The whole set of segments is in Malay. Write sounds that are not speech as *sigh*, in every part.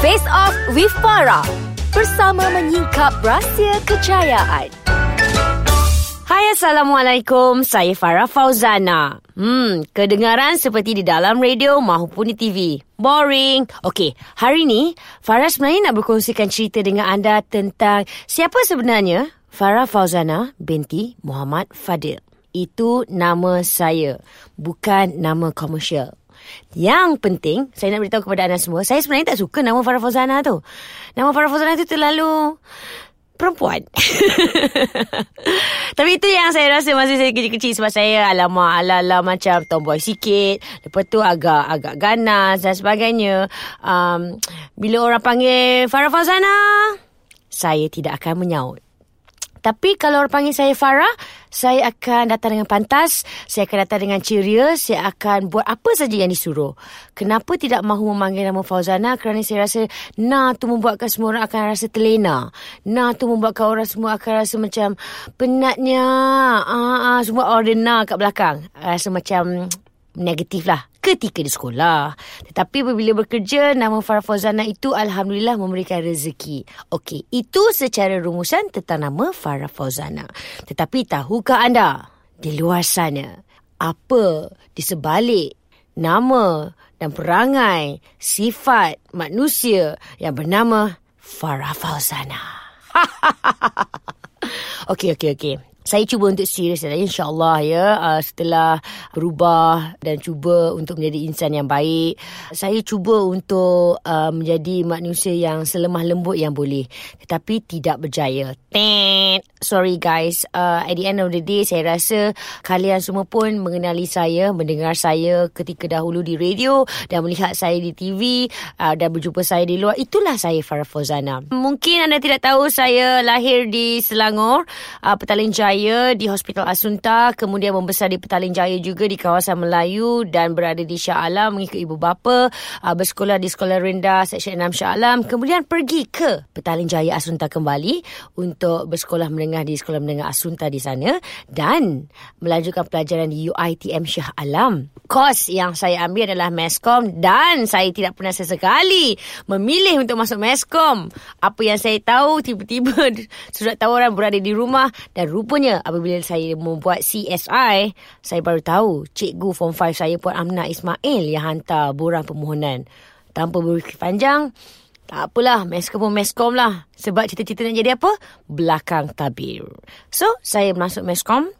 Face Off with Farah bersama menyingkap rahsia kejayaan. Hai Assalamualaikum, saya Farah Fauzana. Hmm, kedengaran seperti di dalam radio maupun di TV. Boring. Okey, hari ni Farah sebenarnya nak berkongsikan cerita dengan anda tentang siapa sebenarnya Farah Fauzana binti Muhammad Fadil. Itu nama saya, bukan nama komersial. Yang penting Saya nak beritahu kepada anda semua Saya sebenarnya tak suka Nama Farah Fauzana tu. Nama Farah Fauzana tu terlalu Perempuan. *laughs* Tapi itu yang saya rasa Masa saya kecil-kecil Sebab saya Alamak Ala-ala macam Tomboy sikit. Lepas tu agak Agak ganas Dan sebagainya. Um, Bila orang panggil Farah Fauzana Saya tidak akan menyaut tapi kalau orang panggil saya Farah, saya akan datang dengan pantas, saya akan datang dengan ceria, saya akan buat apa saja yang disuruh. Kenapa tidak mahu memanggil nama Fauzana? Kerana saya rasa na tu membuatkan semua orang akan rasa terlena. Na tu membuatkan orang semua akan rasa macam penatnya. Ah, ah, semua orang na kat belakang. Rasa macam negatif lah ketika di sekolah. Tetapi apabila bekerja, nama Farah Fauzana itu Alhamdulillah memberikan rezeki. Okey, itu secara rumusan tentang nama Farah Fauzana. Tetapi tahukah anda di luar sana apa di sebalik nama dan perangai sifat manusia yang bernama Farah Fauzana? *laughs* okey, okey, okey saya cuba untuk serius dan insyaallah ya uh, setelah berubah dan cuba untuk menjadi insan yang baik saya cuba untuk uh, menjadi manusia yang selemah lembut yang boleh. Tetapi tidak berjaya. Tent. Sorry guys. Uh, at the end of the day saya rasa kalian semua pun mengenali saya mendengar saya ketika dahulu di radio dan melihat saya di TV uh, dan berjumpa saya di luar. Itulah saya Farah Fauzana. Mungkin anda tidak tahu saya lahir di Selangor uh, Petaling Jaya Jaya di Hospital Asunta, kemudian membesar di Petaling Jaya juga di kawasan Melayu dan berada di Shah Alam mengikut ibu bapa, uh, bersekolah di Sekolah Rendah Seksyen 6 Shah Alam, kemudian pergi ke Petaling Jaya Asunta kembali untuk bersekolah menengah di Sekolah Menengah Asunta di sana dan melanjutkan pelajaran di UiTM Shah Alam. Kos yang saya ambil adalah Meskom dan saya tidak pernah sesekali memilih untuk masuk Meskom. Apa yang saya tahu tiba-tiba *laughs* surat tawaran berada di rumah dan rupanya apabila saya membuat CSI, saya baru tahu cikgu form 5 saya Puan Amna Ismail yang hantar borang permohonan. Tanpa berfikir panjang, tak apalah, meskom pun meskom lah. Sebab cita-cita nak jadi apa? Belakang tabir. So, saya masuk meskom,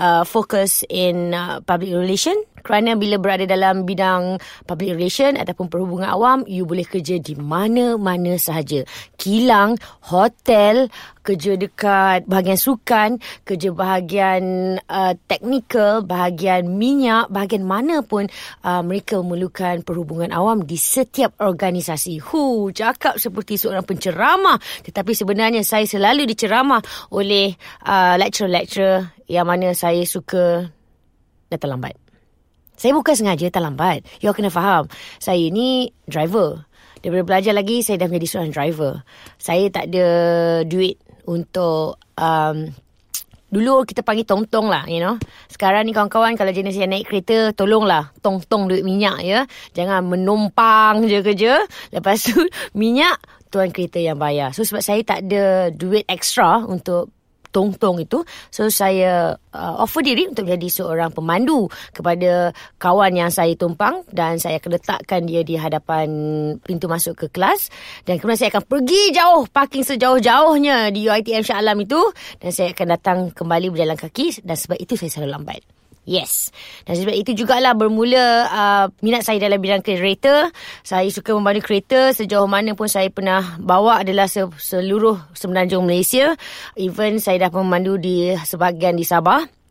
uh, fokus in uh, public relation kerana bila berada dalam bidang public relation ataupun perhubungan awam, you boleh kerja di mana-mana sahaja. Kilang, hotel, kerja dekat bahagian sukan, kerja bahagian uh, teknikal, bahagian minyak, bahagian mana pun uh, mereka memerlukan perhubungan awam di setiap organisasi. Hu, cakap seperti seorang penceramah. Tetapi sebenarnya saya selalu diceramah oleh uh, lecturer-lecturer yang mana saya suka datang lambat. Saya bukan sengaja terlambat. You kena faham. Saya ni driver. Daripada belajar lagi, saya dah menjadi seorang driver. Saya tak ada duit untuk... Um, dulu kita panggil tong-tong lah, you know. Sekarang ni kawan-kawan, kalau jenis yang naik kereta, tolonglah tong-tong duit minyak, ya. Jangan menumpang je kerja. Lepas tu, *laughs* minyak, tuan kereta yang bayar. So, sebab saya tak ada duit ekstra untuk tong-tong itu. So saya uh, offer diri untuk menjadi seorang pemandu kepada kawan yang saya tumpang dan saya akan letakkan dia di hadapan pintu masuk ke kelas dan kemudian saya akan pergi jauh parking sejauh-jauhnya di UiTM Shah Alam itu dan saya akan datang kembali berjalan kaki dan sebab itu saya selalu lambat. Yes. Dan sebab itu jugalah bermula uh, minat saya dalam bidang kereta. Saya suka memandu kereta. Sejauh mana pun saya pernah bawa adalah seluruh semenanjung Malaysia. Even saya dah memandu di sebahagian di Sabah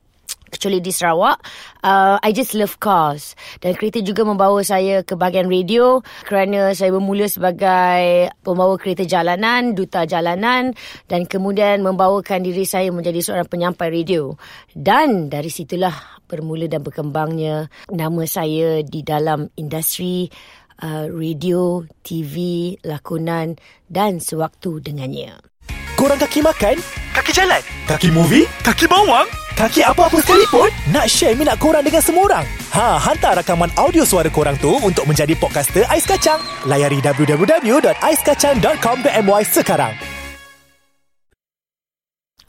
kecuali di Sarawak. Uh, I just love cars. Dan kereta juga membawa saya ke bahagian radio kerana saya bermula sebagai pembawa kereta jalanan, duta jalanan dan kemudian membawakan diri saya menjadi seorang penyampai radio. Dan dari situlah bermula dan berkembangnya nama saya di dalam industri uh, radio, TV, lakonan dan sewaktu dengannya. Korang kaki makan, kaki jalan, kaki movie, kaki bawang Kaki apa-apa sekalipun, nak share minat korang dengan semua orang. Ha, hantar rakaman audio suara korang tu untuk menjadi podcaster Ais Kacang. Layari www.aiskacang.com.my sekarang.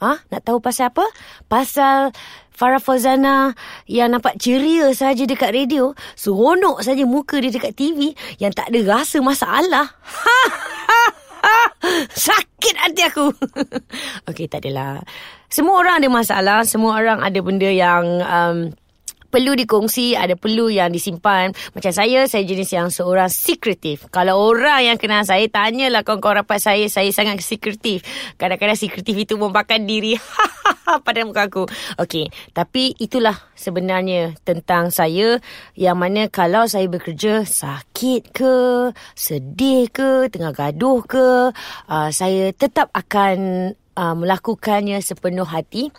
Ah, ha? nak tahu pasal apa? Pasal Farah Fazana yang nampak ceria saja dekat radio, seronok saja muka dia dekat TV yang tak ada rasa masalah. Ha, ha, ha. *laughs* Sakit hati aku. *laughs* Okey, tak adalah. Semua orang ada masalah, semua orang ada benda yang um, perlu dikongsi, ada perlu yang disimpan. Macam saya, saya jenis yang seorang secretive. Kalau orang yang kenal saya, tanyalah kawan-kawan rapat saya, saya sangat secretive. Kadang-kadang secretive itu membakar diri *laughs* pada muka aku. Okey, tapi itulah sebenarnya tentang saya yang mana kalau saya bekerja sakit ke, sedih ke, tengah gaduh ke, uh, saya tetap akan uh, melakukannya sepenuh hati.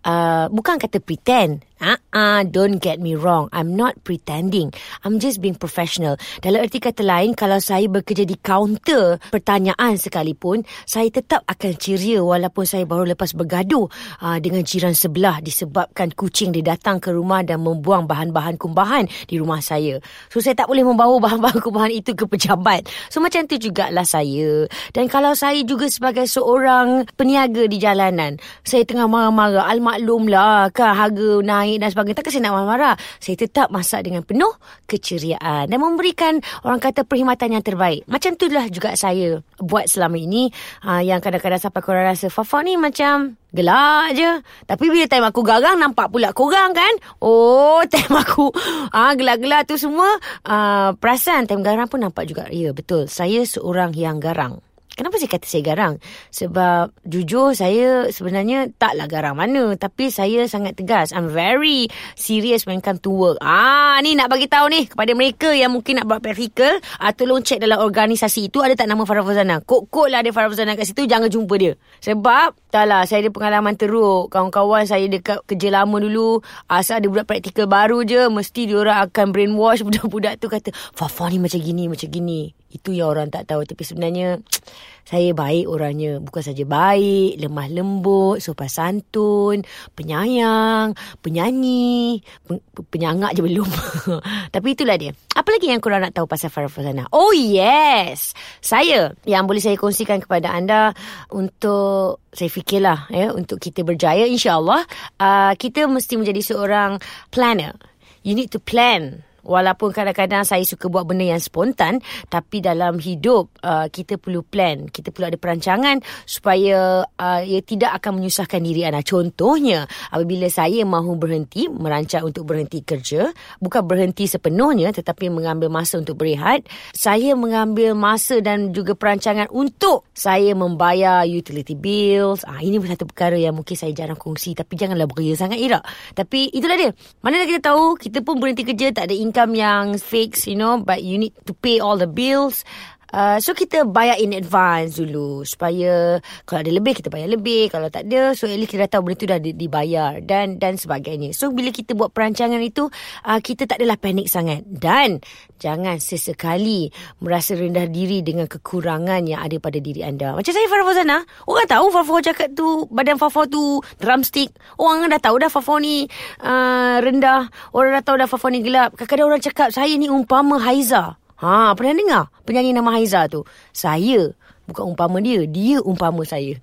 Uh, bukan kata pretend. Uh-uh, don't get me wrong. I'm not pretending. I'm just being professional. Dalam erti kata lain, kalau saya bekerja di kaunter pertanyaan sekalipun, saya tetap akan ceria walaupun saya baru lepas bergaduh uh, dengan jiran sebelah disebabkan kucing dia datang ke rumah dan membuang bahan-bahan kumbahan di rumah saya. So, saya tak boleh membawa bahan-bahan *laughs* kumbahan itu ke pejabat. So, macam tu jugalah saya. Dan kalau saya juga sebagai seorang peniaga di jalanan, saya tengah marah-marah, almaklumlah kan harga naik naik dan sebagainya. Takkan saya nak marah-marah. Saya tetap masak dengan penuh keceriaan dan memberikan orang kata perkhidmatan yang terbaik. Macam itulah juga saya buat selama ini. Uh, yang kadang-kadang sampai korang rasa Fafa ni macam gelak je. Tapi bila time aku garang nampak pula korang kan. Oh *laughs* time aku uh, gelak-gelak tu semua. Uh, perasan time garang pun nampak juga. Ya betul. Saya seorang yang garang. Kenapa saya kata saya garang? Sebab jujur saya sebenarnya taklah garang mana. Tapi saya sangat tegas. I'm very serious when come to work. Ah, ni nak bagi tahu ni kepada mereka yang mungkin nak buat practical. Ah, tolong cek dalam organisasi itu ada tak nama Farah Fazana. Kok-kok lah ada Farah Fazana kat situ. Jangan jumpa dia. Sebab tak lah saya ada pengalaman teruk. Kawan-kawan saya dekat kerja lama dulu. Asal ada budak practical baru je. Mesti diorang akan brainwash *laughs* budak-budak tu kata. Fafa ni macam gini, macam gini. Itu yang orang tak tahu. Tapi sebenarnya *tsk* saya baik orangnya. Bukan saja baik, lemah lembut, sopan santun, penyayang, penyanyi. Pen- penyangak je belum. *laughs* Tapi itulah dia. Apa lagi yang korang nak tahu pasal Farah Fazana? Oh yes! Saya yang boleh saya kongsikan kepada anda untuk saya fikirlah ya untuk kita berjaya insyaAllah uh, kita mesti menjadi seorang planner. You need to plan Walaupun kadang-kadang saya suka buat benda yang spontan Tapi dalam hidup uh, kita perlu plan. Kita perlu ada perancangan Supaya uh, ia tidak akan menyusahkan diri anda Contohnya apabila saya mahu berhenti Merancang untuk berhenti kerja Bukan berhenti sepenuhnya Tetapi mengambil masa untuk berehat Saya mengambil masa dan juga perancangan Untuk saya membayar utility bills. Ah, Ini satu perkara yang mungkin saya jarang kongsi Tapi janganlah beria sangat Ira. Tapi itulah dia. Mana kita tahu Kita pun berhenti kerja Tak ada income yang fix, you know, but you need to pay all the bills. Uh, so kita bayar in advance dulu supaya kalau ada lebih kita bayar lebih. Kalau tak ada so at least kita dah tahu benda tu dah dibayar dan dan sebagainya. So bila kita buat perancangan itu uh, kita tak adalah panik sangat. Dan jangan sesekali merasa rendah diri dengan kekurangan yang ada pada diri anda. Macam saya Farah Fazana orang tahu Farah cakap tu badan Farah tu drumstick. Orang dah tahu dah Farah ni uh, rendah. Orang dah tahu dah Farah ni gelap. Kadang-kadang orang cakap saya ni umpama Haiza Ha, pernah dengar penyanyi nama Haiza tu? Saya bukan umpama dia, dia umpama saya.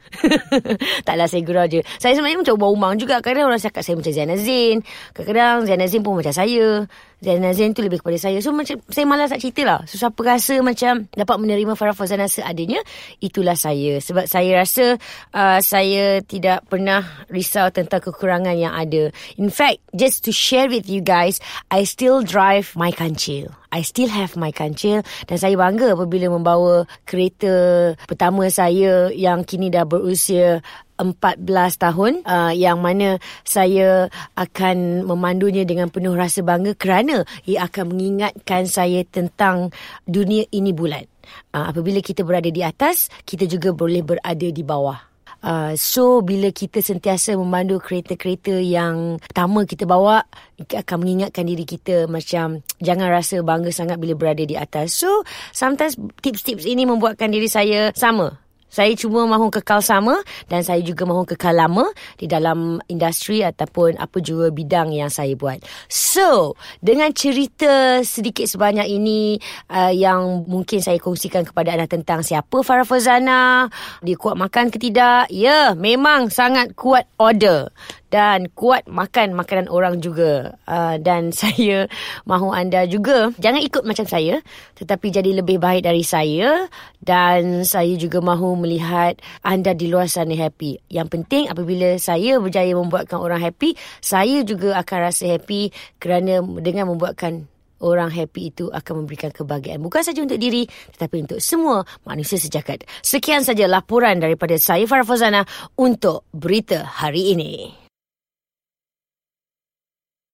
*laughs* Taklah saya gurau je. Saya sebenarnya macam umang juga. Kadang orang cakap saya macam Zainal Zain. Kadang-kadang Zainal Zain pun macam saya. Zain tu lebih kepada saya. So macam saya malas nak cerita lah. So siapa rasa macam dapat menerima Farah Fazana seadanya, itulah saya. Sebab saya rasa uh, saya tidak pernah risau tentang kekurangan yang ada. In fact, just to share with you guys, I still drive my kancil. I still have my kancil dan saya bangga apabila membawa kereta pertama saya yang kini dah berusia 14 tahun uh, yang mana saya akan memandunya dengan penuh rasa bangga kerana ia akan mengingatkan saya tentang dunia ini bulat. Uh, apabila kita berada di atas, kita juga boleh berada di bawah. Uh, so bila kita sentiasa memandu kereta-kereta yang pertama kita bawa akan mengingatkan diri kita macam jangan rasa bangga sangat bila berada di atas. So sometimes tips-tips ini membuatkan diri saya sama Saya cuma mahu kekal sama dan saya juga mahu kekal lama di dalam industri ataupun apa juga bidang yang saya buat. So, dengan cerita sedikit sebanyak ini uh, yang mungkin saya kongsikan kepada anda tentang siapa Farah Fazana, dia kuat makan ke tidak? Ya, memang sangat kuat order dan kuat makan makanan orang juga uh, dan *laughs* saya mahu anda juga jangan ikut macam saya tetapi jadi lebih baik dari saya dan saya juga mahu melihat anda di luar sana happy yang penting apabila saya berjaya membuatkan orang happy saya juga akan rasa happy kerana dengan membuatkan orang happy itu akan memberikan kebahagiaan bukan saja untuk diri tetapi untuk semua manusia sejagat. Sekian saja laporan daripada saya Farah Fazana untuk berita hari ini.